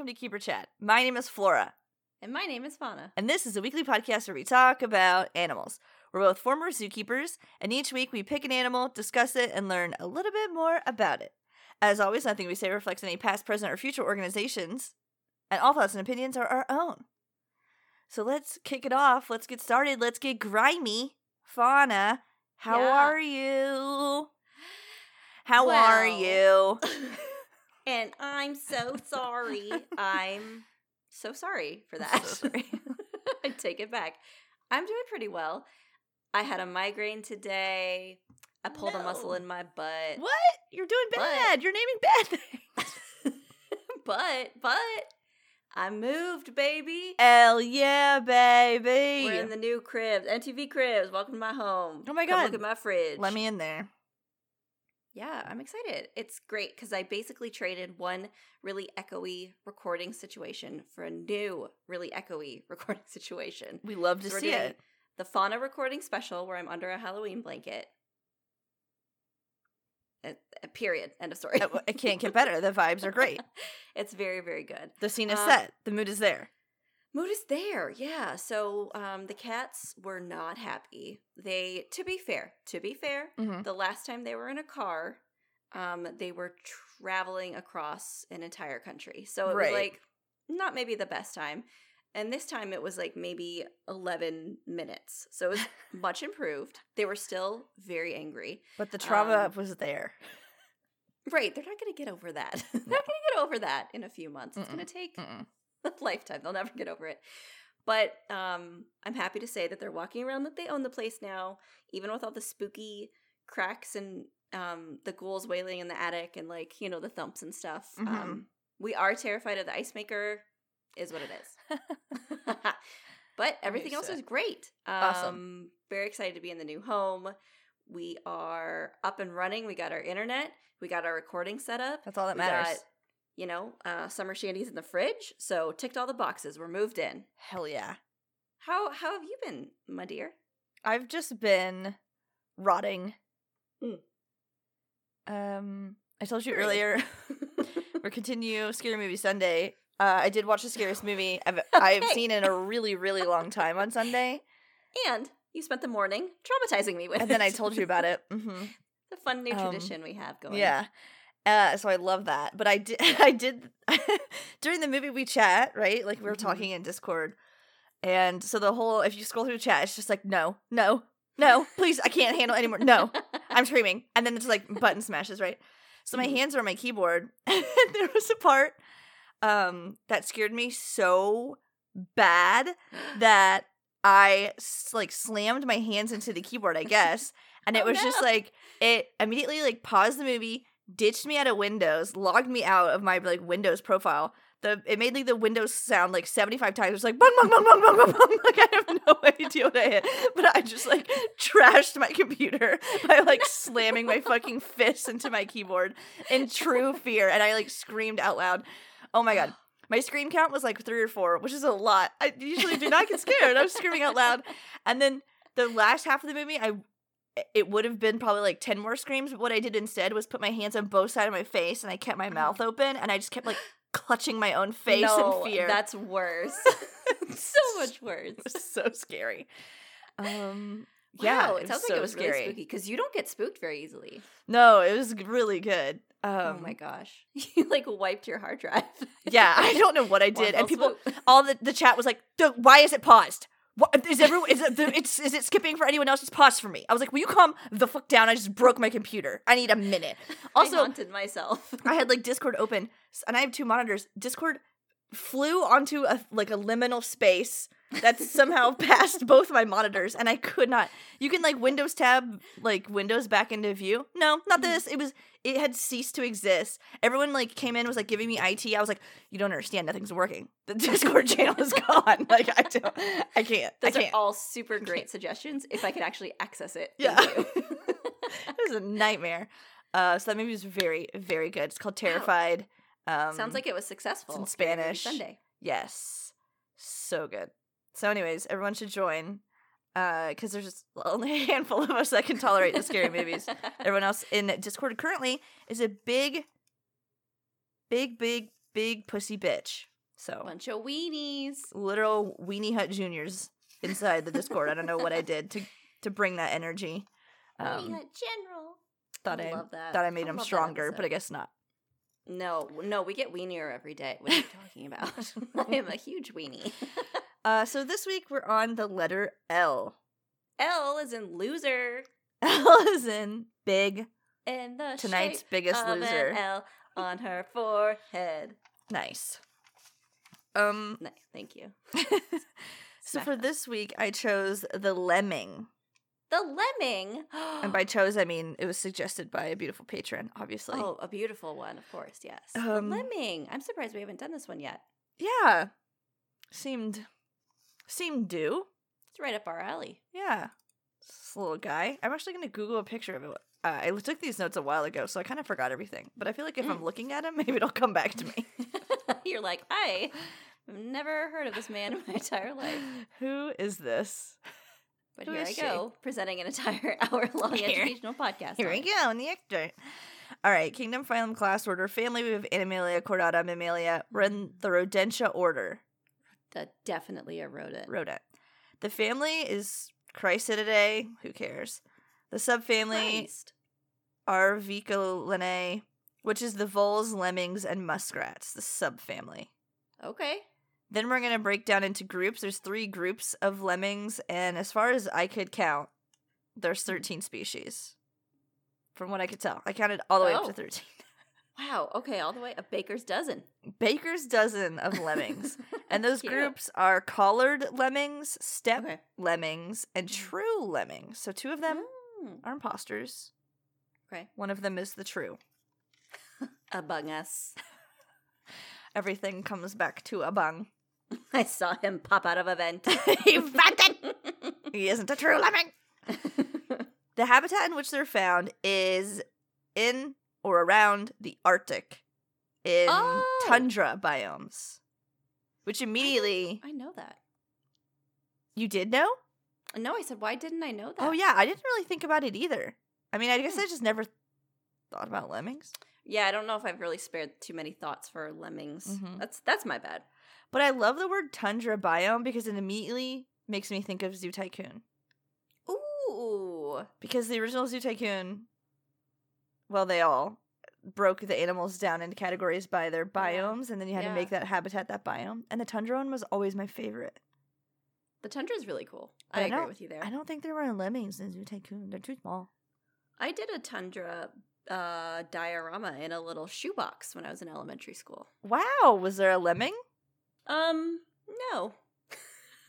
welcome to Keeper Chat. My name is Flora, And my name is Fauna. and this is a weekly podcast where we talk about animals. We're both former zookeepers, and each week we pick an animal, discuss it, and learn a little bit more about it. As always, nothing we say reflects any past, present, or future organizations, and all thoughts and opinions are our own. So let's kick it off. Let's get started. Let's get grimy. Fauna, how Yeah. are you? How are you? And I'm so sorry. I'm so sorry for that. so sorry. I take it back. I'm doing pretty well. I had a migraine today. I pulled a muscle in my butt. What? You're doing But- bad. You're naming bad things. but, but, I moved, baby. Hell yeah, baby. We're in the new cribs. MTV cribs. Welcome to my home. Oh my Come God. Look at my fridge. Let me in there. Yeah, I'm excited. It's great because I basically traded one really echoey recording situation for a new really echoey recording situation. We love to So see it. The fauna recording special where I'm under a Halloween blanket. Uh, uh, period. End of story. It, can't get better. The vibes are great. it's very, very good. The scene is Uh, set. The mood is there. Mood is there, yeah. So um, the cats were not happy. They, to be fair, to be fair, Mhm. the last time they were in a car, um, they were traveling across an entire country. So it Right. was like not maybe the best time. And this time it was like maybe 11 minutes. So it was much improved. They were still very angry. But the trauma um, was there. Right. They're not going to get over that. they're not going to get over that in a few months. It's going to take Mm-mm. lifetime. They'll never get over it. But um, I'm happy to say that they're walking around that they own the place now, even with all the spooky cracks and um, the ghouls wailing in the attic and like you know the thumps and stuff. Mhm. Um, we are terrified of the ice maker, is what it is. but everything else is great. Um, Awesome. Very excited to be in the new home. We are up and running. We got our internet. We got our recording set up. That's all that matters. You know, uh, summer shandies in the fridge. So ticked all the boxes. We're moved in. Hell yeah. How how have you been, my dear? I've just been rotting. Mm. Um, I told you earlier. we continue Scary Movie Sunday. Uh, I did watch the scariest movie I've I've seen in a really really long time on Sunday, and you spent the morning traumatizing me with and then I told you about it. hmm the fun new Um, tradition we have going. Yeah. Uh, so I love that. But I did I did during the movie we chat, right? Like we were Mhm. talking in Discord. And so the whole if you scroll through chat, it's just like, no, no, no, please, I can't handle anymore. No. I'm screaming. And then it's like button smashes, right? So my Mhm. hands are on my keyboard. And there was a part um that scared me so bad that I like slammed my hands into the keyboard, I guess. And it Oh, was just like it immediately like paused the movie, ditched me out of Windows, logged me out of my like Windows profile. The it made like the Windows sound like 75 times. It was like bung bung bung bung bung bung bung. Like I have no idea what I hit. But I just like trashed my computer by like slamming my fucking fists into my keyboard in true fear. And I like screamed out loud. Oh my god. My scream count was like three or four, which is a lot. I usually do not get scared. I was screaming out loud. And then the last half of the movie, I it would have been probably like 10 more screams, but what I did instead was put my hands on both sides of my face and I kept my mouth open and I just kept like clutching my own face no, in fear. That's worse. so much worse. it so scary. Um yeah, Wow, it sounds so like it was scary. really spooky because you don't get spooked very easily. No, it was really good. Um, oh my gosh, you like wiped your hard drive. Yeah, I don't know what I did, and people, all the the chat was like, "Why is it paused? What is everyone? Is it the, it's is it skipping for anyone else? It's paused for me." I was like, "Will you calm the fuck down? I just broke my computer. I need a minute." Also, I Also, haunted myself. I had like Discord open, and I have two monitors. Discord flew onto a like a liminal space that's somehow past both my monitors, and I could not. You can like Windows tab like Windows back into view. No, not Mhm. this. It was it had ceased to exist. Everyone like came in was like giving me IT. I was like, you don't understand. Nothing's working. The Discord channel is gone. Like I don't. I can't. Those I can't. all super great suggestions if I could actually access it. Yeah. It was a nightmare. Uh, so that movie was very very good. It's called Terrified. Um, Sounds like it was successful. in Spanish. Sunday. Yes. So good. So, anyways, everyone should join. Uh, because there's just only a handful of us that can tolerate the scary movies. Everyone else in Discord currently is a big, big, big, big pussy bitch. So Bunch of weenies. literal weenie hut juniors inside the Discord. I don't know what I did to to bring that energy. Weenie Um, Hut General. thought I I love that. thought I made I him stronger, but I guess not. No, no, we get weenier every day. What are you talking about? I am a huge weenie. Uh, so this week we're on the letter L. L is in loser. L is in big. And the Tonight's biggest loser. L on her forehead. Nice. Um. Nice, thank you. so for this week, I chose the lemming, The lemming. and by chose I mean it was suggested by a beautiful patron, obviously. oh, a beautiful one, of course. Yes, Um, the lemming. I'm surprised we haven't done this one yet. Yeah, seemed seemed due. It's right up our alley. Yeah, this little guy. I'm actually gonna Google a picture of it. Uh, I took these notes a while ago, so I kind of forgot everything. But I feel like if I'm Mm. looking at him, maybe it'll come back to me. You're like, I have never heard of this man in my entire life. Who is this? But Who here I she? go, presenting an entire hour long Here. educational podcast. Here we go in the extra. All right, Kingdom, Phylum, Class Order, Family. We have Animalia, Chordata, Mammalia. We're in the Rodentia order. That definitely a rodent. Rodent. The family is Cricetidae. Who cares? The subfamily Christ. Arvicolinae, which is the voles, lemmings, and muskrats. The subfamily. Okay. Then we're going to break down into groups. There's three groups of lemmings, and as far as I could count, there's 13 species. From what I could tell, I counted all the way up to Oh. 13. Wow. Okay. All the way a baker's dozen. Baker's dozen of lemmings. And those Cute. groups are collared lemmings, steppe Okay. lemmings, and Mm. true lemmings. So two of them Mm, are imposters. Okay. One of them is the true. Among us. Everything comes back to a bung. I saw him pop out of a vent. he vented! He isn't a true lemming. The habitat in which they're found is in or around the Arctic in Oh. tundra biomes. Which immediately I know that. you did know? No, I said, why didn't I know that? Oh yeah, I didn't really think about it either. I mean, I guess Hmm. I just never thought about lemmings. Yeah, I don't know if I've really spared too many thoughts for lemmings. Mhm. That's that's my bad. But I love the word tundra biome because it immediately makes me think of Zoo Tycoon. Ooh. Because the original Zoo Tycoon, well, they all broke the animals down into categories by their biomes, and then you had to make that habitat that biome. And the tundra one was always my favorite. The tundra is really cool. I I agree with you there. I don't think there were lemmings in Zoo Tycoon. They're too small. I did a tundra uh, diorama in a little shoebox when I was in elementary school. Wow, was there a lemming? Um, no.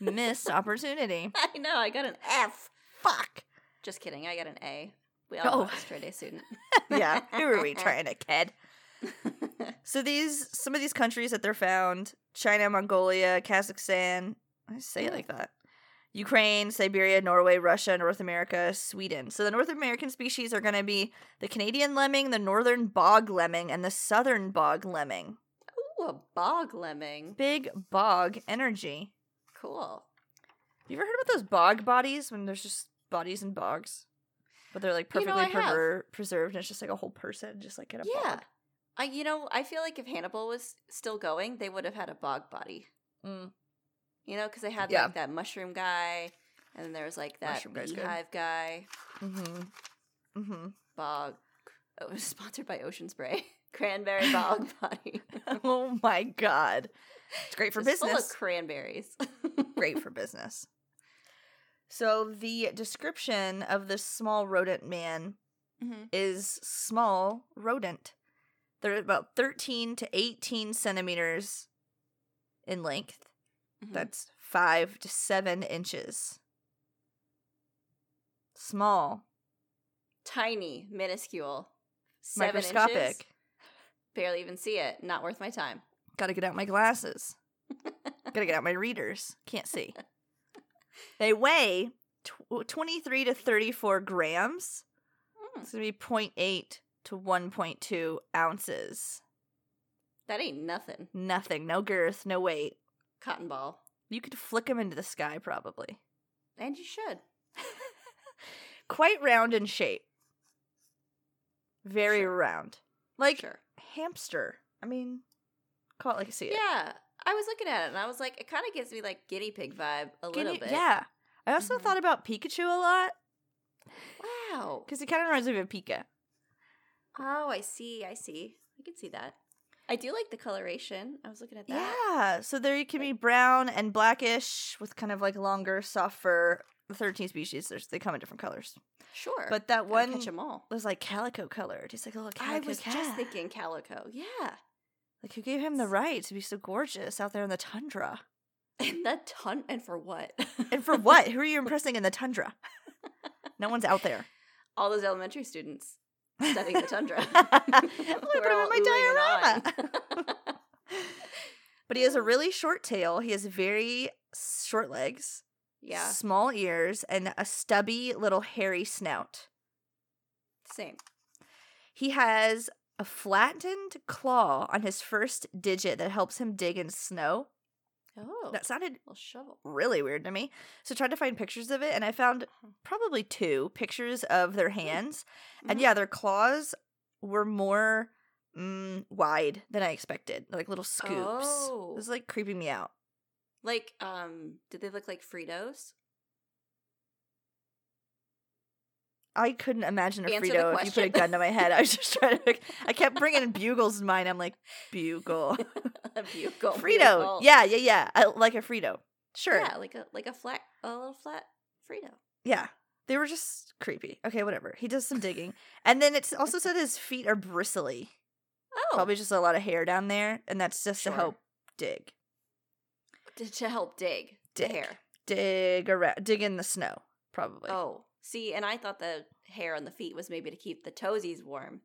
Missed opportunity. I know, I got an F. Fuck. Just kidding, I got an A. We all Oh. straight A student. Yeah, who are we trying to kid? So these some of these countries that they're found: China, Mongolia, Kazakhstan. I say it like that. Ukraine, Siberia, Norway, Russia, North America, Sweden. So the North American species are going to be the Canadian lemming, the northern bog lemming, and the southern bog lemming. Ooh, a bog lemming. Big bog energy. Cool. You ever heard about those bog bodies when there's just bodies in bogs, but they're like You know, perfectly have. prever- preserved, and it's just like a whole person, just like in a Yeah. bog. I you know, I feel like if Hannibal was still going, they would have had a bog body. Mm. You know, because they had Yeah. like that mushroom guy, and then there was like that good. beehive guy. Mm-hmm. Mm-hmm. Bog. Oh, it was sponsored by Ocean Spray. Cranberry bog body. oh my god. It's great for Full business. of cranberries. great for business. So the description of this small rodent man Mhm. is small rodent. They're about 13 to 18 centimeters in length. Mhm. That's 5 to 7 inches. Small. Tiny, minuscule. Seven inches. Barely even see it. Not worth my time. Gotta get out my glasses. Gotta get out my readers. Can't see. They weigh tw- 23 to 34 grams. Mm, It's gonna be 0.8 to 1.2 ounces. that ain't nothing. Nothing. No girth. No weight. Cotton ball. You could flick them into the sky, probably. And you should. Quite round in shape. Very Sure. round. Like sure. Hamster. I mean, call it like I see it. Yeah. I was looking at it and I was like, it kind of gives me like guinea pig vibe a Can little bit. Yeah. I also Mhm. thought about Pikachu a lot Wow. because it kind of reminds me of Pika. Oh, I see. I see. I can see that. I do like the coloration. I was looking at that. Yeah. So there you can be brown and blackish with kind of like longer, soft fur. The 13 species, there's, they come in different colors. Sure. But that Gotta one catch 'em all. was like calico colored. He's like a little I calico was cat. just thinking calico. Yeah. Like, who gave him the right to be so gorgeous out there in the tundra? And that ton and for what? And for what? who are you impressing in the tundra? No one's out there. All those elementary students studying the tundra. I'm put him in my diorama. but he has a really short tail. He has very short legs, yeah. small ears, and a stubby little hairy snout. Same. He has a flattened claw on his first digit that helps him dig in snow. Oh. That sounded really weird to me. So I tried to find pictures of it, and I found probably two pictures of their hands. And Mhm. yeah, their claws were more mm, wide than I expected, like little scoops. Oh. It was like creeping me out. Like, um, did they look like Fritos? I couldn't imagine a Answer Frito if you put a gun to my head. I was just trying to. I kept bringing bugles in mind. I'm like bugle, a bugle. Frito. bugle. Yeah, yeah, yeah. I, like a Frito. Sure. Yeah, like a like a flat a little flat Frito. Yeah. They were just creepy. Okay, whatever. He does some digging. And then it's also said his feet are bristly. Oh, Probably just a lot of hair down there. And that's just Sure. to help dig. To, to help dig, the Dig. hair. Dig around dig in the snow, probably. Oh, see, and I thought the hair on the feet was maybe to keep the toesies warm,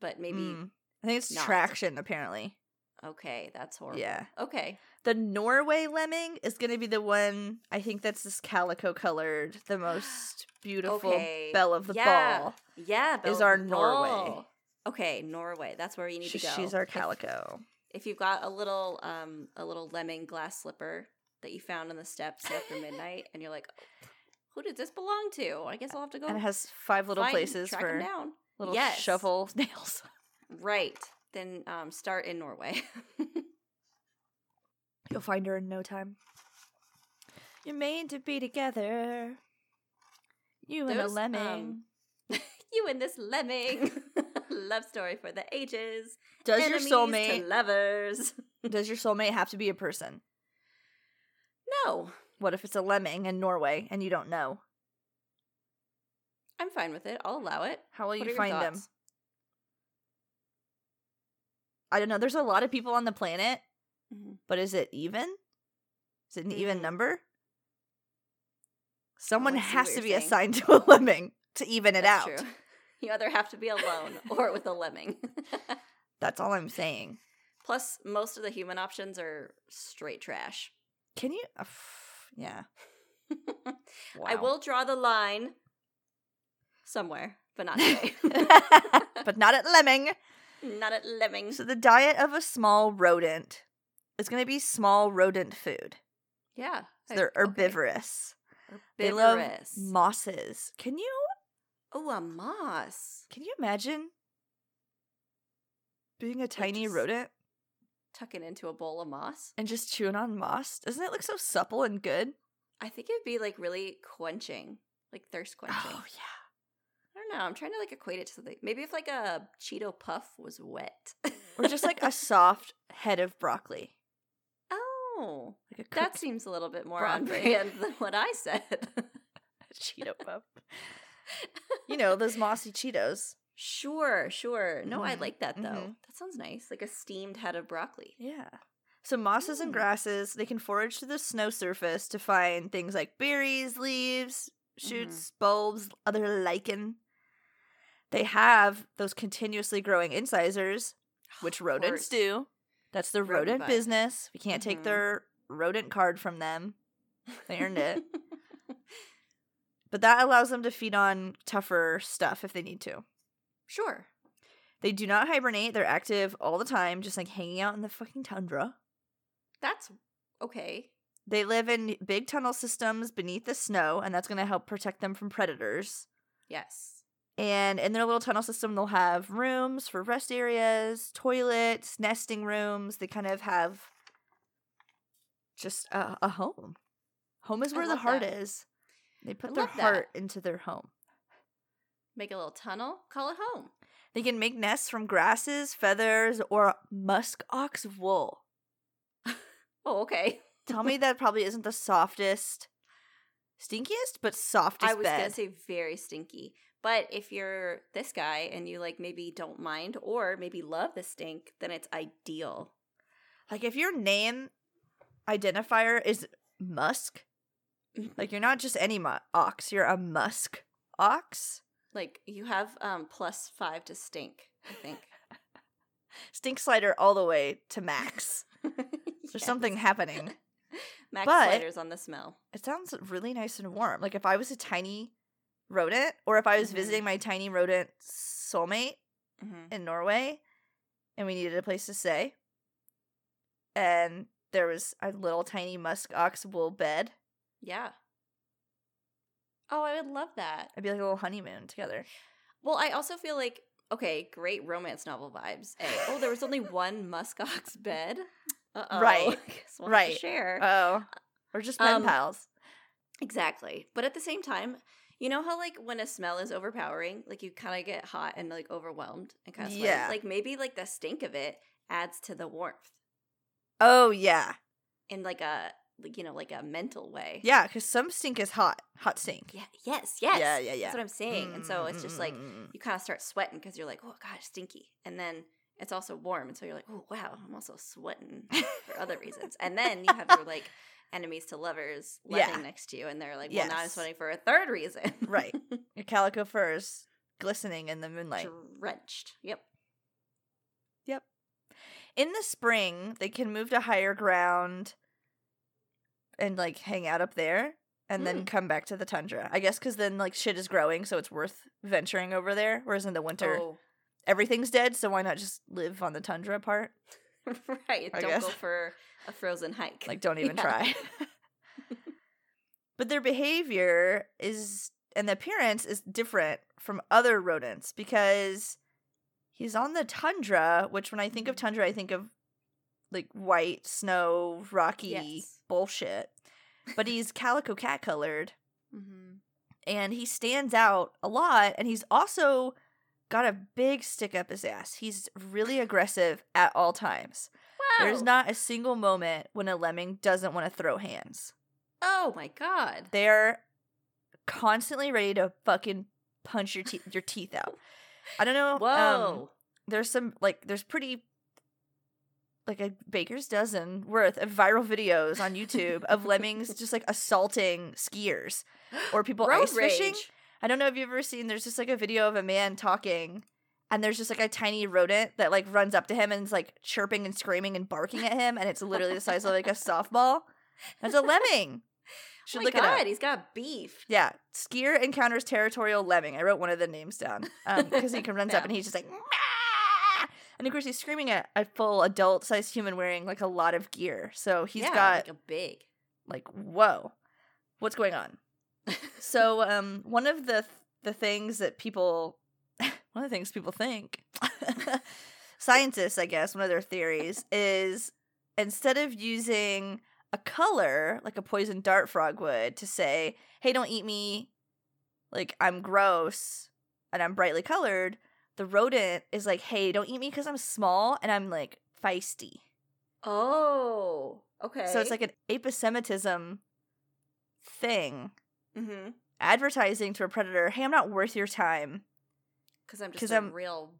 but maybe Mm. I think it's not. traction, apparently. okay, that's horrible. Yeah. Okay. The Norway lemming is gonna be the one I think that's this calico colored, the most beautiful Okay. belle of the yeah. ball. Yeah. Is our Norway. Ball. Okay, Norway. That's where you need She- to go. she's our calico. If, you've got a little um a little lemming glass slipper that you found on the steps after midnight, and you're like, "Oh, who did this belong to? I guess I'll have to go. And it has five little find- places track 'em for down. little Yes. shovel nails. Right. Then um start in Norway. You'll find her in no time. You're made to be together. You and a Those, lemming. um, you and this lemming. Love story for the ages. does your soulmate to lovers? does your soulmate have to be a person? No, What if it's a lemming in Norway and you don't know? I'm fine with it. I'll allow it. How will What you find them? I don't know. There's a lot of people on the planet, Mhm. but is it even? Is it an even Mm. number? Someone I has to be saying. assigned to a lemming to even it That's out. You either have to be alone or with a lemming. That's all I'm saying. Plus, most of the human options are straight trash. Can you? Uh, yeah. I will draw the line somewhere, but not today. but not at lemming. not at lemming. So the diet of a small rodent is going to be small rodent food. Yeah. So they're okay. herbivorous. They love Herbivorous. mosses. Can you Oh, a moss. can you imagine being a tiny rodent Tucking into a bowl of moss. and just chewing on moss? Doesn't it look so supple and good? I think it'd be like really quenching, like thirst quenching. Oh yeah. I don't know. I'm trying to like equate it to something. Maybe if like a Cheeto puff was wet, Or just like a soft head of broccoli. oh, Like that seems a little bit more on brand than what I said. Cheeto puff. You know, those mossy Cheetos. sure, sure. No, I Mhm, like that though. mhm. That sounds nice, like a steamed head of broccoli. Yeah. So mosses and Mm. grasses, they can forage to the snow surface to find things like berries, leaves, shoots, bulbs, other lichen. They have those continuously growing incisors, which rodents do. That's the Rodent rodent business. We can't take Mhm. their rodent card from them. They earned it. But that allows them to feed on tougher stuff if they need to. sure. They do not hibernate. They're active all the time, just like hanging out in the fucking tundra. That's okay. They live in big tunnel systems beneath the snow, and that's going to help protect them from predators. Yes. And in their little tunnel system, they'll have rooms for rest areas, toilets, nesting rooms. They kind of have just a, a home. Home is where the heart that. is. They put I their love that. heart into their home. Make a little tunnel, call it home. They can make nests from grasses, feathers, or musk ox wool. Oh, okay. Tell me that probably isn't the softest, stinkiest, but softest I was bed. gonna say very stinky. But if you're this guy and you like maybe don't mind or maybe love the stink, then it's ideal. like if your name identifier is musk, like you're not just any ox, you're a musk ox. Like you have um plus five to stink, I think. Stink slider all the way to max. There's something happening. Max But- sliders on the smell. It sounds really nice and warm. Like if I was a tiny rodent, or if I was Mhm. visiting my tiny rodent soulmate hmm in Norway, and we needed a place to stay, and there was a little tiny musk ox wool bed, Yeah. Oh, I would love that. I'd be like a little honeymoon together. Well, I also feel like okay, great romance novel vibes. Oh, there was only one muskox bed. Uh-oh. Right. Guess we'll to Right. Share. Oh, we're just pen Um, pals. Exactly. But at the same time, you know how like when a smell is overpowering, like you kind of get hot and like overwhelmed and kind of. Yeah. Like maybe like the stink of it adds to the warmth Oh yeah, in like a you know like a mental way. yeah. Because some stink is hot, hot stink. Yeah. Yes. Yes. Yeah, yeah, yeah. That's what I'm saying. And so it's just like Mm, you kind of start sweating because you're like, oh gosh, stinky, and then it's also warm, and so you're like, oh wow, I'm also sweating for other reasons. And then you have your like enemies to lovers living Yeah. next to you, and they're like, well, now I'm sweating for a third reason. Right. your calico furs glistening in the moonlight. Drenched. Yep. Yep. In the spring, they can move to higher ground and like hang out up there and then Hmm. come back to the tundra. I guess because then like shit is growing, so it's worth venturing over there. Whereas in the winter, Oh, everything's dead, so why not just live on the tundra part? right. I Don't guess. go for a frozen hike. Like, don't even Yeah. try. but their behavior is and the appearance is different from other rodents because he's on the tundra, which when I think of Mm-hmm. tundra, I think of like white snow, rocky Yes. bullshit. But he's calico cat colored hmm and he stands out a lot and he's also got a big stick up his ass. He's really aggressive at all times. Wow. There's not a single moment when a lemming doesn't want to throw hands. Oh my god. They're constantly ready to fucking punch your teeth your teeth out. I don't know. Um, Whoa. there's some like there's pretty like a baker's dozen worth of viral videos on YouTube of lemmings just like assaulting skiers or people Road ice fishing. I don't know if you've ever seen there's just like a video of a man talking and there's just like a tiny rodent that like runs up to him and is like chirping and screaming and barking at him and it's literally the size of like a softball. That's a lemming. Should oh my look god, it up. he's got beef. Yeah, skier encounters territorial lemming. I wrote one of the names down um, because he can runs up and he's just like! And of course he's screaming at a full adult-sized human wearing like a lot of gear. So he's yeah, got like a big. like, whoa, what's going on? so um, one of the the things that people, one of the things people think, scientists, I guess, one of their theories is instead of using a color like a poison dart frog would to say, "Hey, don't eat me," like I'm gross and I'm brightly colored, the rodent is like, "Hey, don't eat me because I'm small and I'm like feisty." Oh, okay. So it's like an aposematism thing. mm-hmm. Advertising to a predator, hey, I'm not worth your time. because I'm just a I'm- real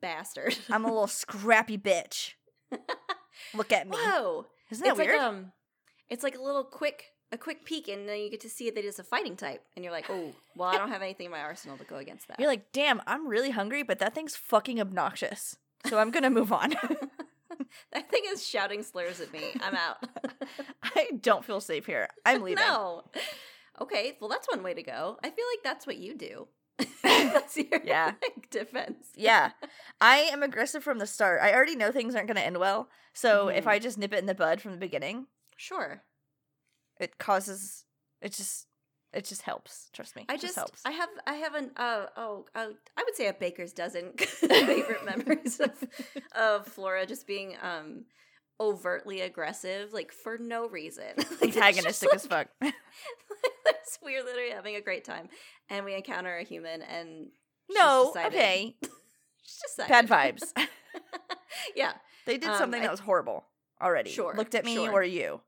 bastard. I'm a little scrappy bitch. Look at me. Whoa, Isn't that it's weird? like um, it's like a little quick, a quick peek, and then you get to see that it's a fighting type, and you're like, oh, well, I don't have anything in my arsenal to go against that. You're like, damn, I'm really hungry, but that thing's fucking obnoxious. So I'm gonna move on. that thing is shouting slurs at me. I'm out. I don't feel safe here. I'm leaving. no. Okay, well, that's one way to go. I feel like that's what you do. that's your Yeah. like, defense. Yeah. I am aggressive from the start. I already know things aren't gonna end well. So if Mhm. I just nip it in the bud from the beginning, Sure. It causes it just it just helps. Trust me. I It just, helps. I have, I have an, uh, oh, uh, I would say a baker's dozen favorite memories of, of Flora just being, um, overtly aggressive, like for no reason. like, it's just, Antagonistic like, as fuck. it's- we're literally having a great time, and we encounter a human, and no, okay. she's just Bad vibes. yeah, They did Um, something I- that was horrible already. Sure, Looked at me sure. or you.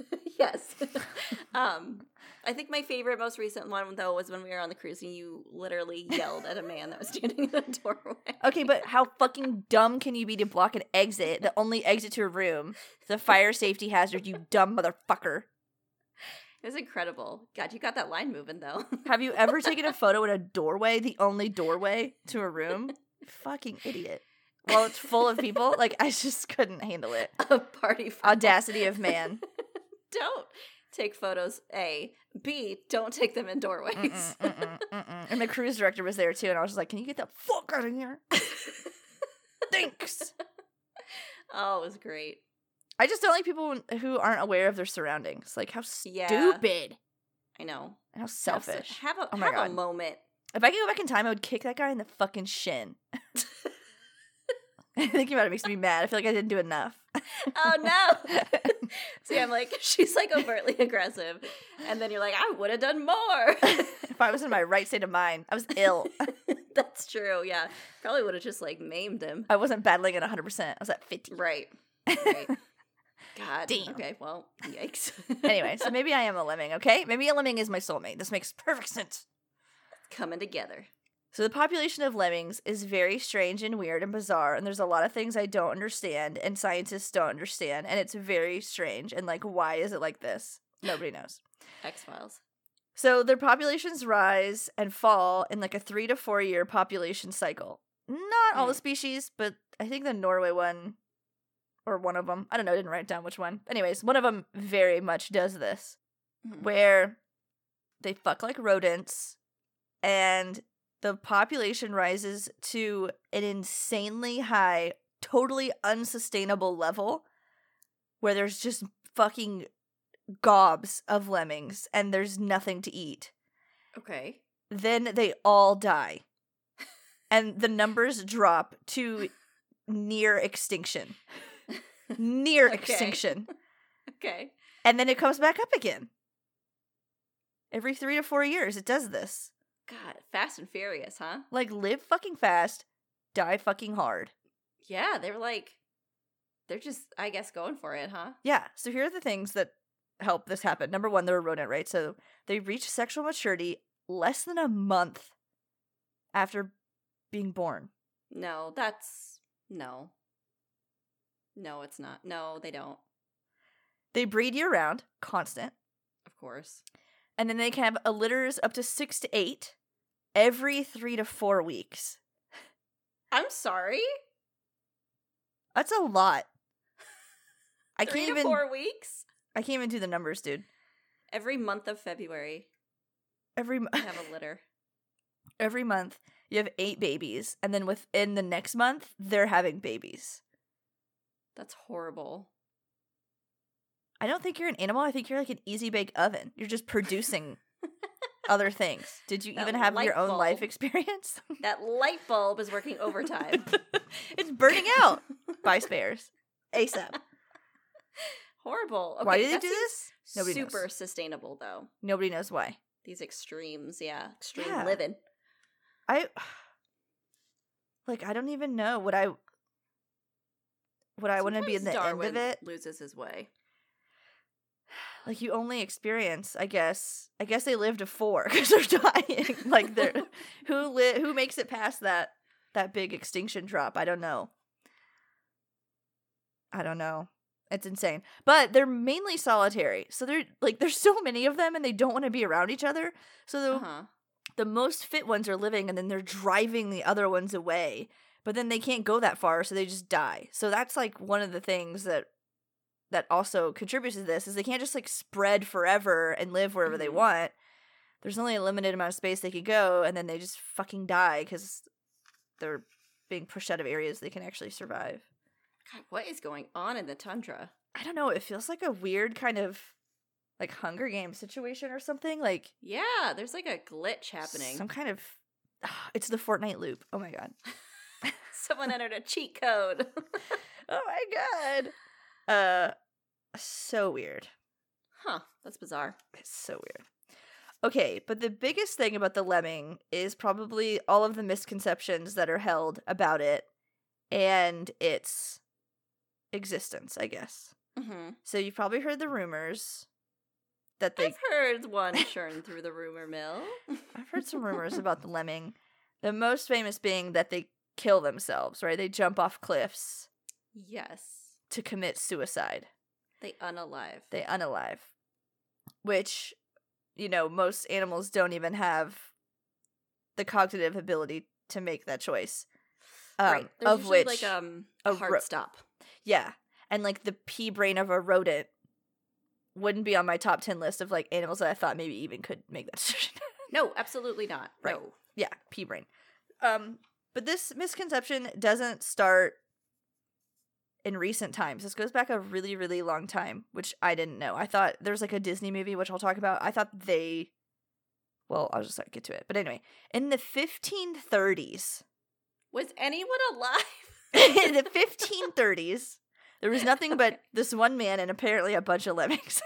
yes. um, I think my favorite, most recent one though was when we were on the cruise and you literally yelled at a man that was standing in the doorway. Okay, but how fucking dumb can you be to block an exit, the only exit to a room, the fire safety hazard, you dumb motherfucker? It was incredible. God, you got that line moving though. Have you ever taken a photo in a doorway, the only doorway to a room? Fucking idiot. While it's full of people, like I just couldn't handle it. a party. Audacity of man. Don't take photos. A. B. Don't take them in doorways. Mm-mm, mm-mm, mm-mm. And the cruise director was there too, and I was just like, "Can you get the fuck out of here?" Thanks. oh, it was great. I just don't like people who aren't aware of their surroundings. Like how Yeah. stupid I know. and how Have selfish. Have, a Oh have a moment. If I could go back in time, I would kick that guy in the fucking shin. Thinking about it makes me mad. I feel like I didn't do enough. Oh no. See, I'm like, she's like overtly aggressive. And then you're like, I would have done more. if I was in my right state of mind, I was ill. That's true. Yeah. Probably would have just like maimed him. I wasn't battling at 100%. I was at 50. Right. Right. God. Damn. Okay. Well, yikes. anyway, so maybe I am a lemming, okay? Maybe a lemming is my soulmate. This makes perfect sense. coming together. So the population of lemmings is very strange and weird and bizarre, and there's a lot of things I don't understand and scientists don't understand, and it's very strange. And like, why is it like this? Nobody knows. X Files. So their populations rise and fall in like a three to four year population cycle. Not all the Mm. species, but I think the Norway one, or one of them, I don't know, I didn't write down which one. Anyways, one of them very much does this, Mhm. where they fuck like rodents, and the population rises to an insanely high, totally unsustainable level, where there's just fucking gobs of lemmings and there's nothing to eat Okay. then they all die. And the numbers drop to near extinction. Near Okay. extinction. Okay. And then it comes back up again. Every three to four years, it does this. God, Fast and Furious, huh? Like, live fucking fast, die fucking hard. Yeah, they were like, they're just, I guess, going for it, huh? Yeah. So here are the things that help this happen. Number one, they're a rodent, right? So they reach sexual maturity less than a month after being born. No, that's no. No, it's not. No, they don't. They breed year round, constant. Of course. and then they can have a litters up to six to eight every three to four weeks. I'm sorry. That's a lot. I Three can't to even. four weeks. I can't even do the numbers, dude. Every month of February, Every mo- I have a litter. every month you have eight babies, and then within the next month they're having babies. That's horrible. I don't think you're an animal. I think you're like an easy bake oven. You're just producing other things. Did you That even have your own life experience? That light bulb is working overtime. it's burning out by spares ASAP. horrible. Okay, Why do they do this? Nobody knows. super sustainable though. Nobody knows why. These extremes, yeah, extreme Yeah. living. I like I don't even know what I what I want to be in the Sometimes end of it. Loses his way. Like you only experience, I guess. I guess they live to four because they're dying. like they're who li- who makes it past that that big extinction drop? I don't know. I don't know. It's insane. But they're mainly solitary. So they're like there's so many of them and they don't want to be around each other. So the Uh-huh. the most fit ones are living and then they're driving the other ones away but then they can't go that far so they just die so that's like one of the things that that also contributes to this is they can't just like spread forever and live wherever they Mhm. want there's only a limited amount of space they could go and then they just fucking die because they're being pushed out of areas they can actually survive God, what is going on in the tundra? i don't know it feels like a weird kind of like hunger game situation or something like Yeah, there's like a glitch happening. some kind of it's the fortnite loop oh my god Someone entered a cheat code. Oh my god. Uh, so weird. Huh. That's bizarre. It's so weird. Okay, but the biggest thing about the lemming is probably all of the misconceptions that are held about it and its existence, I guess. Mm-hmm. So you've probably heard the rumors that they I've heard one churn through the rumor mill. I've heard some rumors about the lemming. The most famous being that they kill themselves, right? They jump off cliffs Yes. To commit suicide. They unalive. They unalive. Which, you know, most animals don't even have the cognitive ability to make that choice. Um, right. There's of which, like um a hard ro- stop. yeah. And like the pea brain of a rodent wouldn't be on my top 10 list of like animals that I thought maybe even could make that decision. No, absolutely not. Right. No. yeah, pea brain. Um, but this misconception doesn't start in recent times. This goes back a really, really long time, which I didn't know. I thought there's like a Disney movie, which I'll talk about. I thought they, well, I'll just like, get to it. But anyway, in the 1530s, Was anyone alive? in the 1530s, there was nothing but Okay. this one man and apparently a bunch of lemmings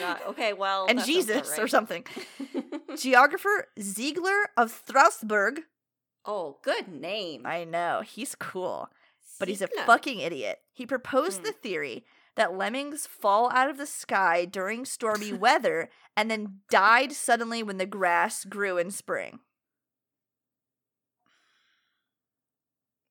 God, okay, well, and that sounds about Jesus or something. Geographer Ziegler of Strasbourg. oh, good name. I know he's cool. But he's a Ziegler. fucking idiot. He proposed Hmm. the theory that lemmings fall out of the sky during stormy weather and then died suddenly when the grass grew in spring.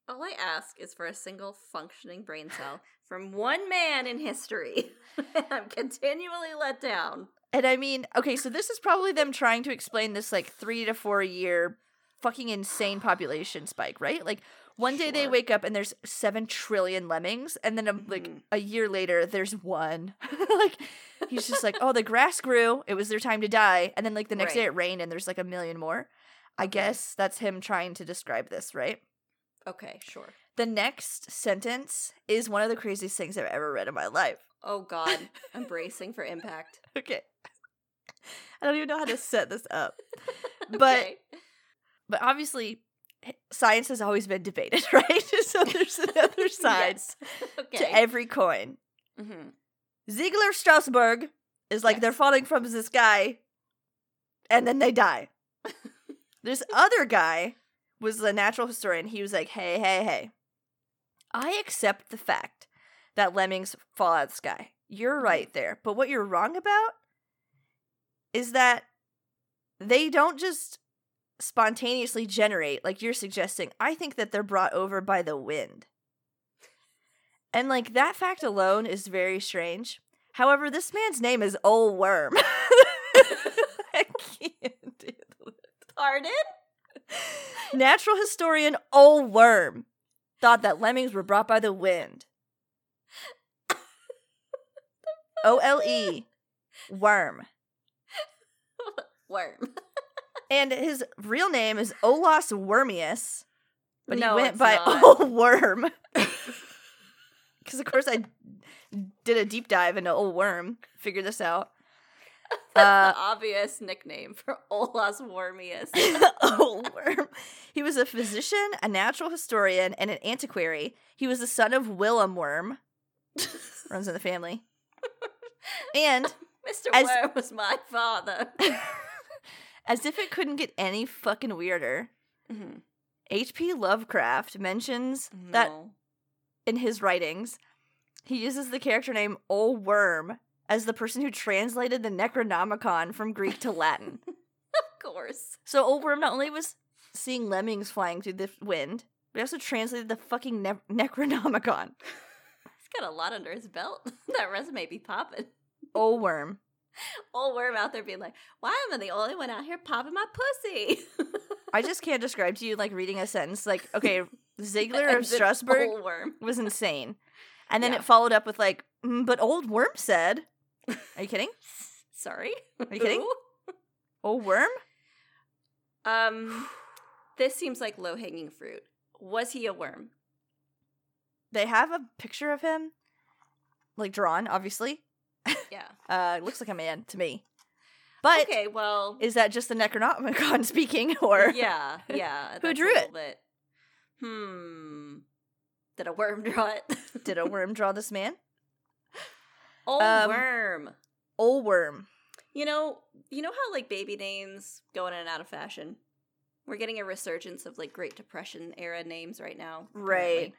All I ask is for a single functioning brain cell from one man in history. I'm continually let down. And I mean, okay, so this is probably them trying to explain this like three to four year fucking insane population spike, right? Like one day they wake up and there's seven trillion lemmings, and then um, like Mhm. a year later there's one. like he's just like, oh, the grass grew, it was their time to die, and then like the next day it rained and there's like a million more. I Okay. guess that's him trying to describe this, right? Okay, sure. The next sentence is one of the craziest things I've ever read in my life. Oh God, I'm bracing for impact. Okay. I don't even know how to set this up. But Okay. but obviously h- science has always been debated, right? so there's another side Yes. okay. to every coin. Mhm. Ziegler Strasbourg is like they're falling from the sky and then they die. this other guy was a natural historian. He was like, hey, hey, hey. I accept the fact that lemmings fall out of the sky. You're Mhm. right there. But what you're wrong about is that they don't just spontaneously generate like you're suggesting. I think that they're brought over by the wind. And like that fact alone is very strange. However, this man's name is Ole Worm. I can't do it. Pardon? Natural historian Ole Worm thought that lemmings were brought by the wind. O L E Worm. Worm. And his real name is Olaus Wormius, but No, he went by not. Ole Worm. Because, of course, I did a deep dive into Ole Worm, figured this out. That's Uh, the obvious nickname for Olaus Wormius. Ole Worm. He was a physician, a natural historian, and an antiquary. He was the son of Willem Worm, runs in the family. And Mr. As- Worm was my father. As if it couldn't get any fucking weirder, Mhm. H.P. Lovecraft mentions that in his writings, he uses the character name Ole Worm as the person who translated the Necronomicon from Greek to Latin. Of course. So Ole Worm not only was seeing lemmings flying through the wind, but he also translated the fucking ne- Necronomicon. He's got a lot under his belt. that resume be popping. Ole Worm. Old worm out there being like, why am I the only one out here popping my pussy? I just can't describe to you like reading a sentence like, okay, Ziegler of Strasbourg was insane. And then Yeah. it followed up with like, "Mm, but Old Worm said. Are you kidding? Sorry. Are you kidding? Who? Old Worm? Um, this seems like low hanging fruit. Was he a worm? They have a picture of him, like drawn, obviously. Yeah. Uh, it looks like a man to me. But okay. Well. is that just the Necronomicon speaking, or yeah. Yeah. Who drew it? Bit. Hmm. Did a worm draw it? did a worm draw this man? Old Um, worm. Old worm. You know, you know how like baby names go in and out of fashion. We're getting a resurgence of like Great Depression era names right now. Right. apparently.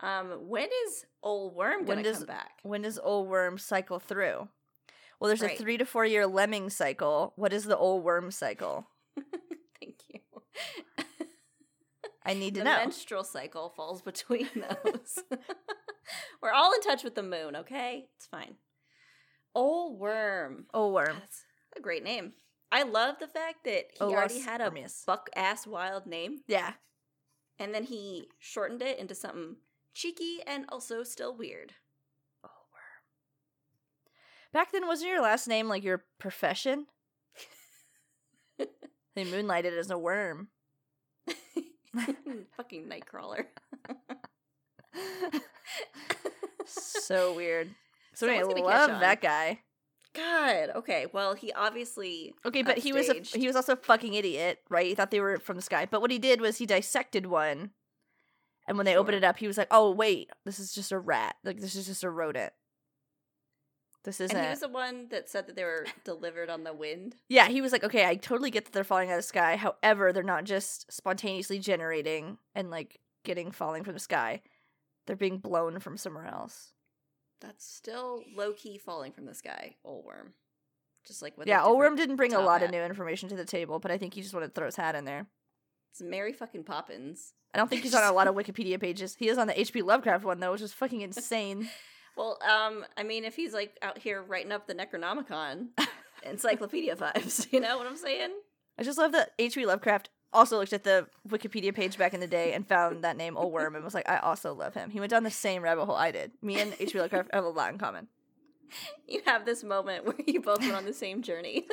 Um, when is old worm When gonna come back? When does old worm cycle through? Well, there's Right. a three to four year lemming cycle. What is the old worm cycle? Thank you. I need to the know. The menstrual cycle falls between those. We're all in touch with the moon, okay? It's fine. Old worm. old worm. That's a great name. I love the fact that he Olaus already had a buck ass wild name, Yeah. and then he shortened it into something cheeky and also still weird. Old worm. Back then, wasn't your last name like your profession? they moonlighted as a worm. Fucking nightcrawler. so weird. So anyway, love that guy. God. Okay. Well, he obviously. Okay, but he was a, he was also a fucking idiot, right? He thought they were from the sky. But what he did was he dissected one, and when they opened it up, he was like, "Oh wait, this is just a rat. Like this is just a rodent. This isn't." And he was the one that said that they were delivered on the wind. yeah, he was like, "Okay, I totally get that they're falling out of the sky. However, they're not just spontaneously generating and like getting falling from the sky. They're being blown from somewhere else." That's still low key falling from the sky, old worm. Just like with yeah, different- Olworm didn't bring a lot of new information to the table, but I think he just wanted to throw his hat in there. It's Mary fucking Poppins. I don't think he's on a lot of Wikipedia pages. He is on the H.P. Lovecraft one though, which is fucking insane. Well, um, I mean, if he's like out here writing up the Necronomicon, encyclopedia vibes, you know what I'm saying? I just love that H.P. Lovecraft also looked at the Wikipedia page back in the day and found that name Olworm and was like, I also love him. He went down the same rabbit hole I did. Me and H.P. Lovecraft have a lot in common. You have this moment where you both went on the same journey.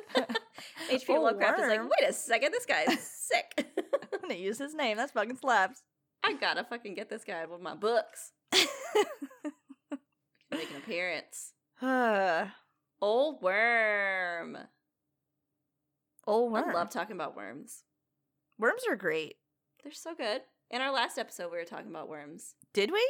H.P. Lovecraft is like, wait a second, this guy is sick. Use his name. That's fucking slaps. I gotta fucking get this guy one of my books. Make an appearance. Old worm. Olworm. I love talking about worms. Worms are great. They're so good. In our last episode, we were talking about worms. Did we?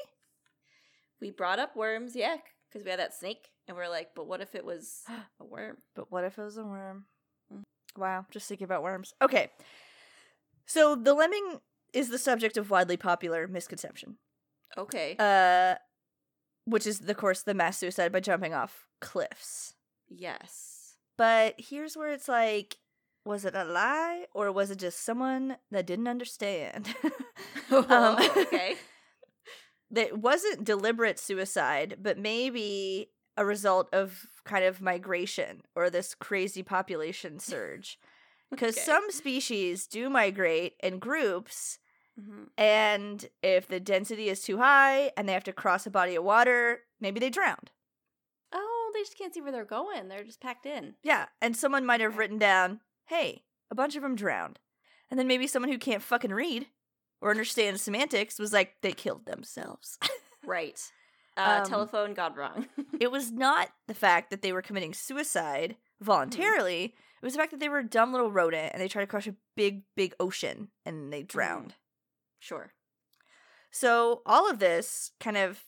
We brought up worms, yeah, because we had that snake, and we are like, but what if it was a worm? But what if it was a worm? Mm. Wow, just thinking about worms. Okay. So the lemming is the subject of widely popular misconception. Okay. Uh which is of course the mass suicide by jumping off cliffs. yes. But here's where it's like was it a lie or was it just someone that didn't understand? Um, okay. that wasn't deliberate suicide, but maybe a result of kind of migration or this crazy population surge. Because Okay. some species do migrate in groups, Mhm. and if the density is too high and they have to cross a body of water, maybe they drowned. Oh, they just can't see where they're going. They're just packed in. Yeah, and someone might have written down, hey, a bunch of them drowned. And then maybe someone who can't fucking read or understand semantics was like, they killed themselves. Right. Uh, Um, telephone got wrong. it was not the fact that they were committing suicide voluntarily. It was the fact that they were a dumb little rodent and they tried to cross a big, big ocean and they drowned. sure. So all of this kind of,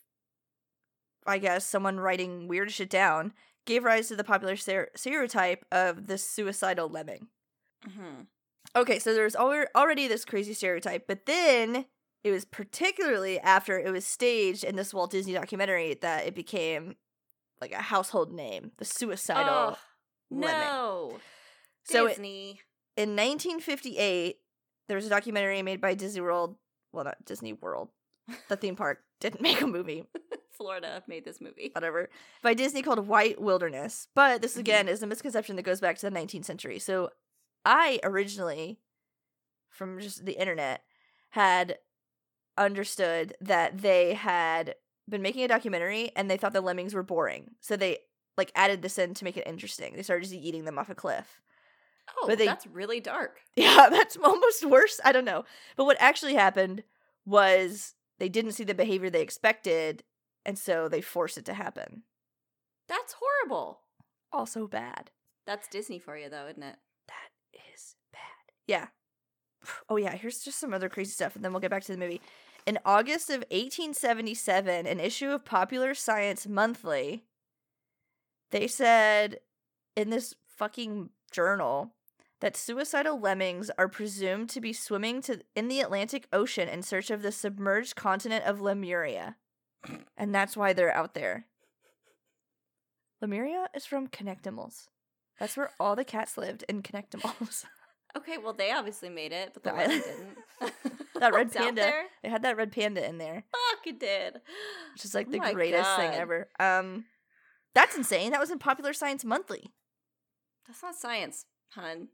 I guess, someone writing weird shit down gave rise to the popular stereotype of the suicidal lemming. hmm Okay, so there's al- already this crazy stereotype, but then it was particularly after it was staged in this Walt Disney documentary that it became like a household name, the suicidal Oh, no. So it- Disney. in 1958, there was a documentary made by Disney World. Well, not Disney World. The theme park didn't make a movie, Florida made this movie. whatever, by Disney called White Wilderness. But this Mhm. again is a misconception that goes back to the 19th century. So I originally, from just the internet, had understood that they had been making a documentary and they thought the lemmings were boring. So they like added this in to make it interesting. They started just eating them off a cliff. Oh, But they- that's really dark. Yeah, that's almost worse. I don't know. But what actually happened was they didn't see the behavior they expected, and so they forced it to happen. That's horrible. Also bad. That's Disney for you, though, isn't it? That is bad. Yeah. Oh, yeah, here's just some other crazy stuff, and then we'll get back to the movie. In August of 1877, an issue of Popular Science Monthly They said in this fucking journal that suicidal lemmings are presumed to be swimming to in the Atlantic Ocean in search of the submerged continent of Lemuria. And that's why they're out there. Lemuria is from Kinectimals. That's where all the cats lived in Kinectimals. Okay, well they obviously made it, but the lemon island- didn't. That red panda. they had that red panda in there, Fuck, it did. which is like Oh the greatest thing ever. Um that's insane. That was in Popular Science Monthly. That's not science, hun.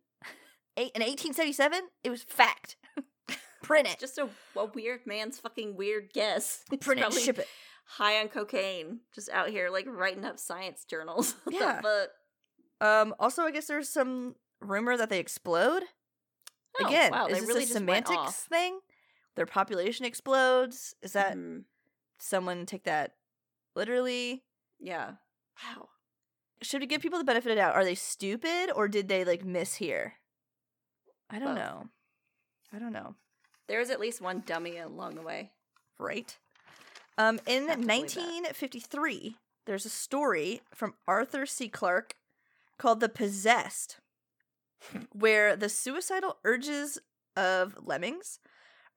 Eight, in 1877, it was fact. Print it. Just a, a weird man's fucking weird guess. Print it ship it. High on cocaine, just out here like writing up science journals. Yeah. fuck? Um, also, I guess there's some rumor that they explode. Oh, Again, wow, is this really a semantics thing? Their population explodes. Is that Mhm. someone take that literally? Yeah. Wow. Should we give people the benefit of the doubt? Are they stupid or did they like miss here? I don't Both. know. I don't know. There's at least one dummy along the way. Right. Um, in Have to believe that. 1953, there's a story from Arthur C. Clarke called The Possessed, where the suicidal urges of lemmings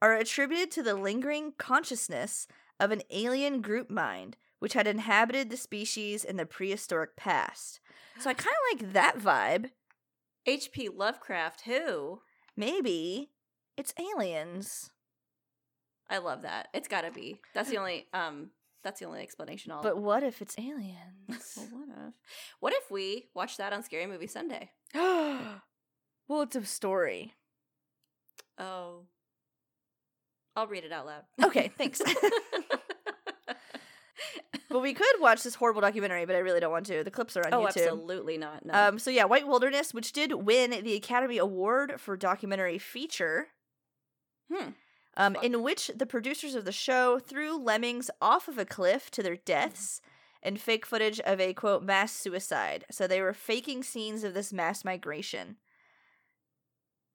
are attributed to the lingering consciousness of an alien group mind which had inhabited the species in the prehistoric past. So I kind of like that vibe. H.P. Lovecraft, who? Maybe it's aliens. I love that. It's gotta be. That's the only um that's the only explanation I'll But what if it's aliens? well, what if? What if we watch that on Scary Movie Sunday? well, it's a story. Oh. I'll read it out loud. Okay, thanks. but we could watch this horrible documentary, but I really don't want to. The clips are on oh, YouTube. absolutely not. No. Um, so yeah, White Wilderness, which did win the Academy Award for documentary feature, hmm. um, Fuck. in which the producers of the show threw lemmings off of a cliff to their deaths and fake footage of a quote mass suicide. So they were faking scenes of this mass migration.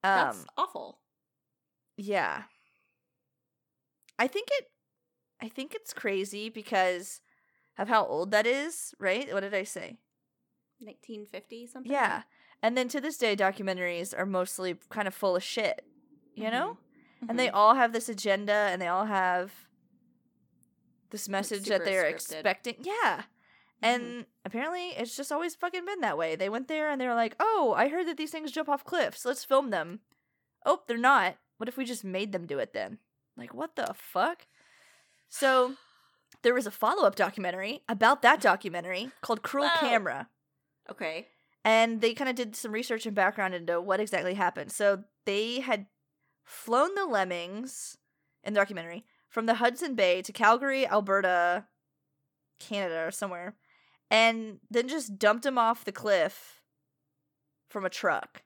Um, That's awful. Yeah. I think it I think it's crazy because of how old that is, right? What did I say? 1950 something? Yeah. And then to this day documentaries are mostly kind of full of shit, you know? And they Mhm. all have this agenda and they all have this message that they're scripted. expecting. Yeah. And Mhm. apparently it's just always fucking been that way. They went there and they were like, "Oh, I heard that these things jump off cliffs. Let's film them." Oh, they're not. What if we just made them do it then? Like, what the fuck? So, there was a follow-up documentary about that documentary called Cruel Whoa. Camera Okay. and they kind of did some research and background into what exactly happened. So they had flown the lemmings in the documentary from the Hudson Bay to Calgary, Alberta, Canada, or somewhere, and then just dumped them off the cliff from a truck.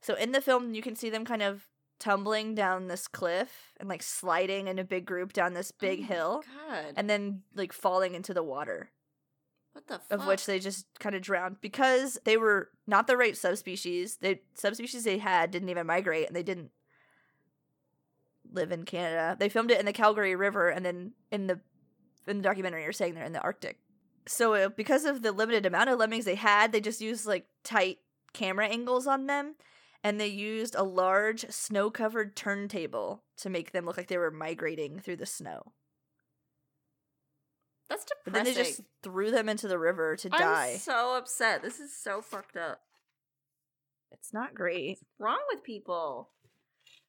So in the film, you can see them kind of tumbling down this cliff and like sliding in a big group down this big Oh hill, God. and then like falling into the water what the fuck? of which they just kind of drowned because they were not the right subspecies. The subspecies they had didn't even migrate and they didn't live in Canada. They filmed it in the Calgary River and then in the in the documentary you're saying they're in the Arctic. So uh, because of the limited amount of lemmings they had, they just used like tight camera angles on them and they used a large snow-covered turntable to make them look like they were migrating through the snow. That's But then they just threw them into the river to die. I'm so upset. This is so fucked up. It's not great. What's wrong with people?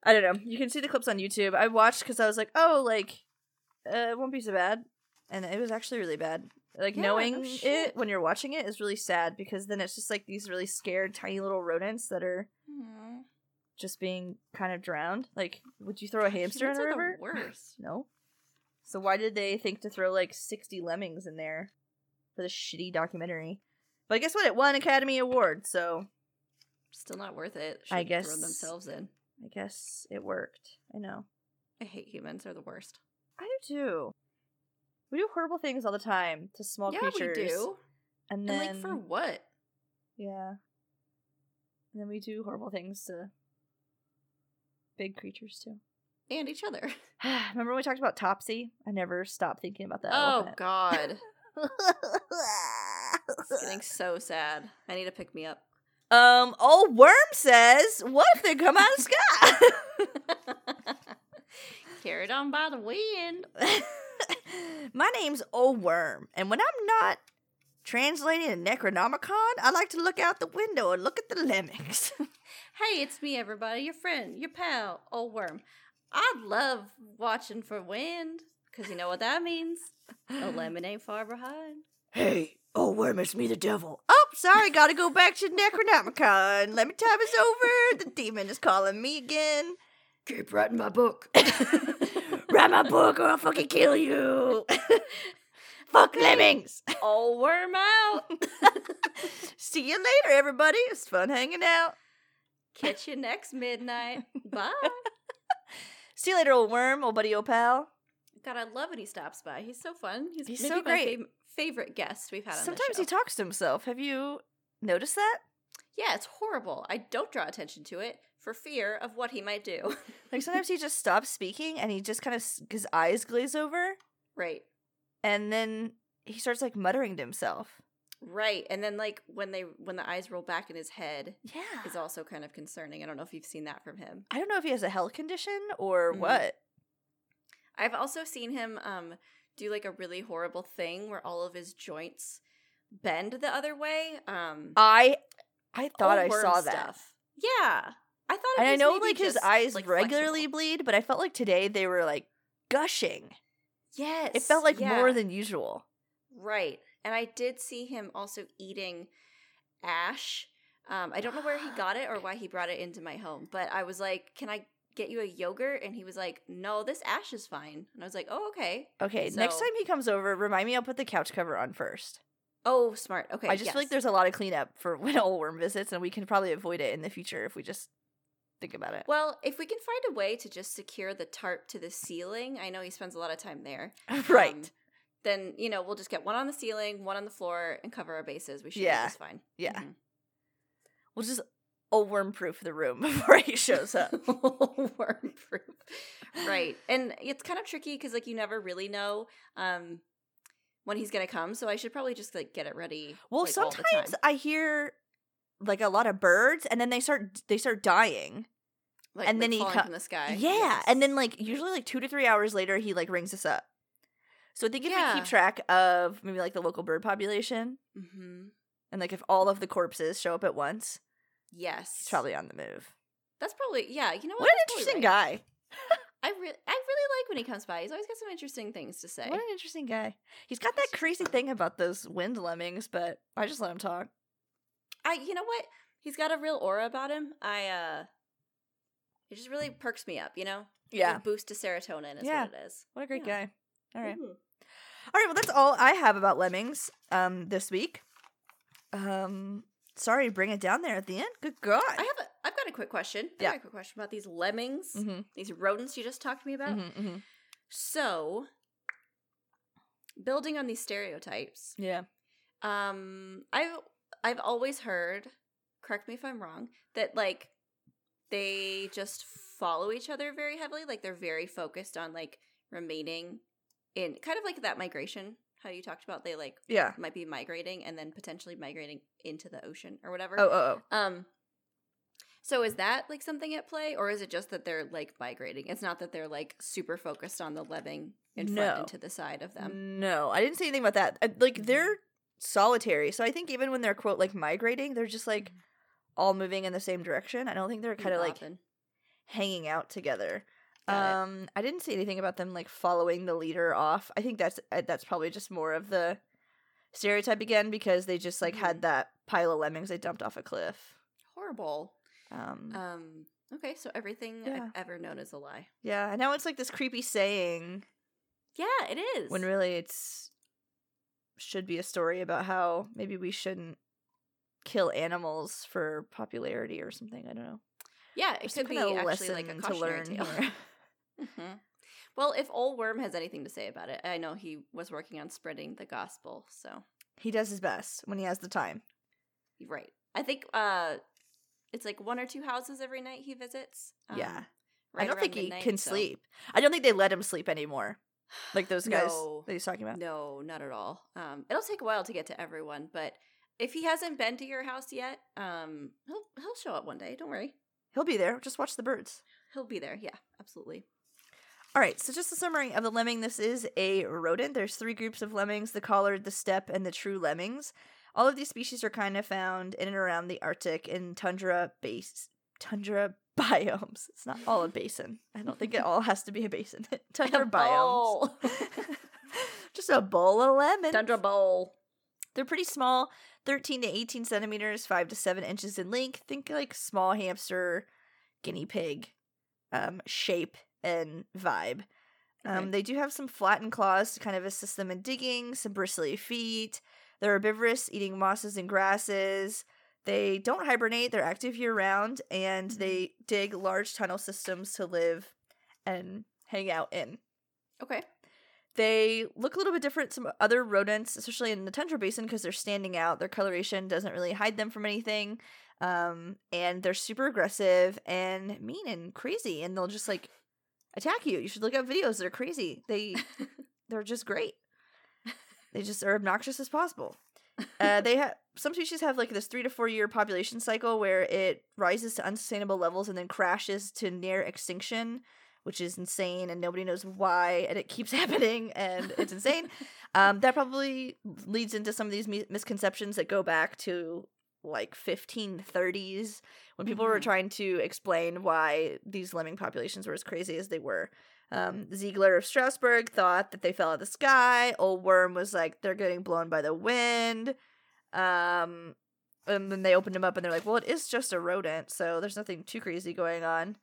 I don't know. You can see the clips on YouTube. I watched because I was like, oh, like, uh, it won't be so bad. And it was actually really bad. Like, Yeah, no knowing it when you're watching it is really sad because then it's just like these really scared tiny little rodents that are Aw. just being kind of drowned. Like, would you throw a hamster in a the river? worst. No. So why did they think to throw like 60 lemmings in there for this shitty documentary? But guess what? It won Academy Award, so Still not worth it. I guess- throw themselves in. I guess it worked. I know. I hate humans. They're the worst. I do too. We do horrible things all the time to small yeah, creatures. we do. And And then like for what? yeah. And then we do horrible things to big creatures too. And each other. Remember when we talked about Topsy? I never stopped thinking about that. oh. God. Getting so sad. I need to pick me up. Um, old worm says, "What if they come out of sky?" Carried on by the wind. My name's Old Worm, and when I'm not translating a Necronomicon, I like to look out the window and look at the lemmings. Hey, it's me, everybody. Your friend, your pal, old worm. I love watching for wind, because you know what that means. A lemon ain't far behind. hey, Old Worm, it's me, the devil. Oh, sorry, gotta go back to Necronomicon. Let me time is over. The demon is calling me again. Keep writing my book. Write my book or I'll fucking kill you. Fuck lemmings. old worm out. See you later, everybody. It's fun hanging out. Catch you next midnight. Bye. See you later, old worm, old buddy, old pal. God, I love when he stops by. He's so fun. He's, He's maybe so my great. fav- favorite guest we've had on Sometimes the show. he talks to himself. Have you noticed that? Yeah, it's horrible. I don't draw attention to it for fear of what he might do. Like sometimes he just stops speaking and he just kind of his eyes glaze over, right. and then he starts like muttering to himself. Right. And then like when they when the eyes roll back in his head Yeah. is also kind of concerning. I don't know if you've seen that from him. I don't know if he has a health condition or Mhm. what. I've also seen him um do like a really horrible thing where all of his joints bend the other way. Um I I thought I saw that. stuff. Yeah. I thought it And I know like his eyes like, regularly flexible. bleed, but I felt like today they were like gushing. Yes. It felt like yeah. more than usual. Right. And I did see him also eating ash. Um, I don't know where he got it or why he brought it into my home, but I was like, "Can I get you a yogurt?" And he was like, "No, this ash is fine." And I was like, "Oh, okay." Okay, next time he comes over, remind me I'll put the couch cover on first. Oh, smart. Okay. I just feel like there's a lot of cleanup for when old worm visits, and we can probably avoid it in the future if we just think about it. Well, if we can find a way to just secure the tarp to the ceiling, I know he spends a lot of time there. right. um, then you know we'll just get one on the ceiling, one on the floor, and cover our bases. We should Yeah. be just fine. Yeah. Mhm. We'll just old worm proof the room before he shows up. worm proof right and it's kind of tricky because like you never really know um when he's gonna come so i should probably just like get it ready Well, like, sometimes time. I hear like a lot of birds, and then they start they start dying. like, and like then he comes co- from the sky Yeah, Yes. and then like usually like two to three hours later, he like rings us up. So I think if we keep track of maybe like the local bird population, Mhm. and like if all of the corpses show up at once, yes he's probably on the move. that's probably yeah you know what, What an That's interesting right. guy! i really i really like when he comes by he's always got some interesting things to say What an interesting guy. He's got that crazy thing about those wind lemmings, but I just let him talk. i you know what he's got a real aura about him i uh it just really perks me up you know Yeah, boost to serotonin is Yeah. what it is what a great Yeah. guy. All right. Mhm. All right, well that's all I have about lemmings um this week. Um sorry bring it down there at the end. Good god. I have a, got a quick question. Yeah. I've got a quick question about these lemmings, mm-hmm, these rodents you just talked to me about. mm-hmm, So, building on these stereotypes, Yeah. um, I've I've always heard, correct me if I'm wrong, that like they just follow each other very heavily. Like they're very focused on like remaining in kind of like that migration. How you talked about they like Yeah. might be migrating and then potentially migrating into the ocean or whatever. Oh, oh, oh. Um so is that like something at play or is it just that they're like migrating? It's not that they're like super focused on the lemming in front No. and to the side of them. No, I didn't say anything about that. I, like they're solitary, so I think even when they're quote like migrating, they're just like Mhm. all moving in the same direction. I don't think they're kind of like hanging out together. Got it. um, I didn't see anything about them like following the leader off. I think that's uh, that's probably just more of the stereotype again because they just like had Mhm. that pile of lemmings they dumped off a cliff. horrible. Um, Um okay, so everything Yeah. I've ever known is a lie. yeah, I know it's like this creepy saying Yeah, it is. when really it's should be a story about how maybe we shouldn't kill animals for popularity or something. I don't know. yeah, it could be actually like a cautionary tale. here. hmm Well, if Old Worm has anything to say about it, I know he was working on spreading the gospel, so he does his best when he has the time. right. I think uh it's like one or two houses every night he visits. um, yeah. I don't think he can so- sleep. I don't think they let him sleep anymore. Like those guys No. that he's talking about. No, not at all. Um, it'll take a while to get to everyone, but if he hasn't been to your house yet, um, he'll he'll show up one day. Don't worry, He'll be there. Just watch the birds. he'll be there. Yeah, absolutely. All right, so just a summary of the lemming. This is a rodent. There's three groups of lemmings the collared, the steppe, and the true lemmings. All of these species are kind of found in and around the Arctic in tundra base tundra biomes. It's not all a basin. I don't think it all has to be a basin. tundra biomes. Just a bowl of lemon. Tundra bowl. They're pretty small, 13 to 18 centimeters, 5 to 7 inches in length. Think like small hamster, guinea pig um, shape and vibe. Um, Okay. they do have some flattened claws to kind of assist them in digging, some bristly feet. They're herbivorous, eating mosses and grasses. They don't hibernate, they're active year round, and they dig large tunnel systems to live and hang out in. Okay. They look a little bit different from other rodents, especially in the tundra basin, because they're standing out. Their coloration doesn't really hide them from anything. Um, and they're super aggressive and mean and crazy, and they'll just like attack you. You should look up videos. They're crazy. They they're just great. They just are obnoxious as possible. Uh, they have some species have like this three to four year population cycle where it rises to unsustainable levels and then crashes to near extinction, which is insane and nobody knows why and it keeps happening and it's insane. um, that probably leads into some of these mi- misconceptions that go back to like 1530s when people were Mhm. trying to explain why these lemming populations were as crazy as they were. Um, Ziegler of Strasbourg thought that they fell out of the sky. Old Worm was like, they're getting blown by the wind. Um, and then they opened him up and they're like, well, it is just a rodent, so there's nothing too crazy going on.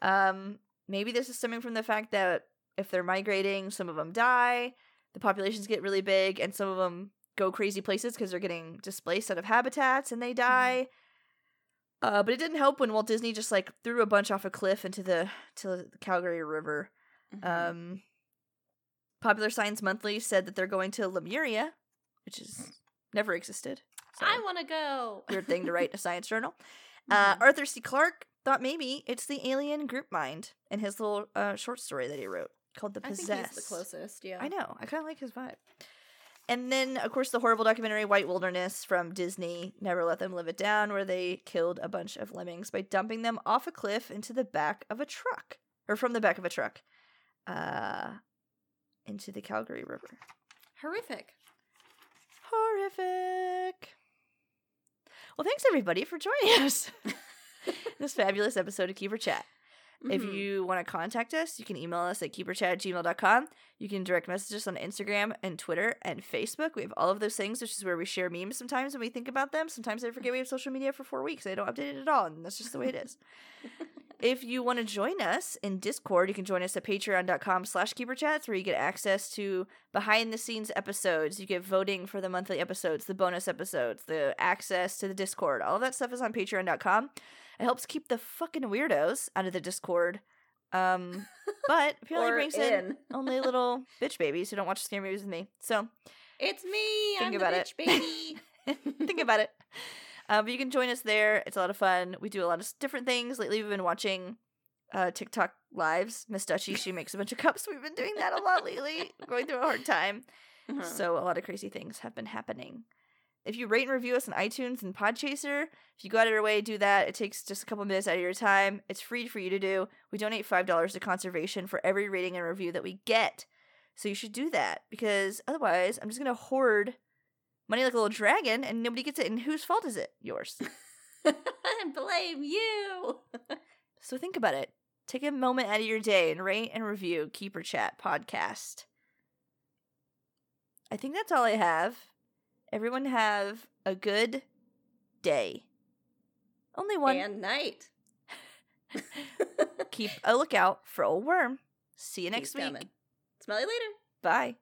Um, maybe this is stemming from the fact that if they're migrating, some of them die, the populations get really big, and some of them go crazy places because they're getting displaced out of habitats and they die. Uh, but it didn't help when Walt Disney just like threw a bunch off a cliff into the to the Calgary River. Mhm. Um, Popular Science Monthly said that they're going to Lemuria, which is never existed. So, I want to go. weird thing to write in a science journal. Uh, Mhm. Arthur C. Clarke thought maybe it's the alien group mind in his little uh, short story that he wrote called The I Possess. think he's the closest. Yeah. I know. I kind of like his vibe. And then, of course, the horrible documentary White Wilderness from Disney, Never Let Them Live It Down, where they killed a bunch of lemmings by dumping them off a cliff into the back of a truck, or from the back of a truck, uh, into the Calgary River. Horrific. Horrific. Well, thanks everybody for joining us. this fabulous episode of Keeper Chat. If Mhm. you want to contact us, you can email us at keeperchat at gmail.com. You can direct message us on Instagram and Twitter and Facebook. We have all of those things, which is where we share memes sometimes when we think about them. Sometimes I forget we have social media for four weeks. I don't update it at all, and that's just the way it is. if you want to join us in Discord, you can join us at patreon.com slash keeperchats, where you get access to behind the scenes episodes. You get voting for the monthly episodes, the bonus episodes, the access to the Discord. All of that stuff is on patreon.com. It helps keep the fucking weirdos out of the Discord. Um, but apparently brings in in. only little bitch babies who don't watch scary movies with me. So It's me. Think I'm about the it. bitch baby. think about it. Uh, but you can join us there. It's a lot of fun. We do a lot of different things. Lately, we've been watching uh, TikTok lives. Miss Dutchy, she makes a bunch of cups. We've been doing that a lot lately. Going through a hard time. Mhm. So a lot of crazy things have been happening. If you rate and review us on iTunes and Podchaser, if you go out of your way, do that. It takes just a couple minutes out of your time. It's free for you to do. We donate five dollars to conservation for every rating and review that we get. So you should do that because otherwise, I'm just gonna hoard money like a little dragon, and nobody gets it. And whose fault is it? Yours. Blame you. So think about it. Take a moment out of your day and rate and review Keeper Chat podcast. I think that's all I have. Everyone have a good day. Only one. and night. Keep a lookout for old worm. See you next He's week. coming. Smell you later. Bye.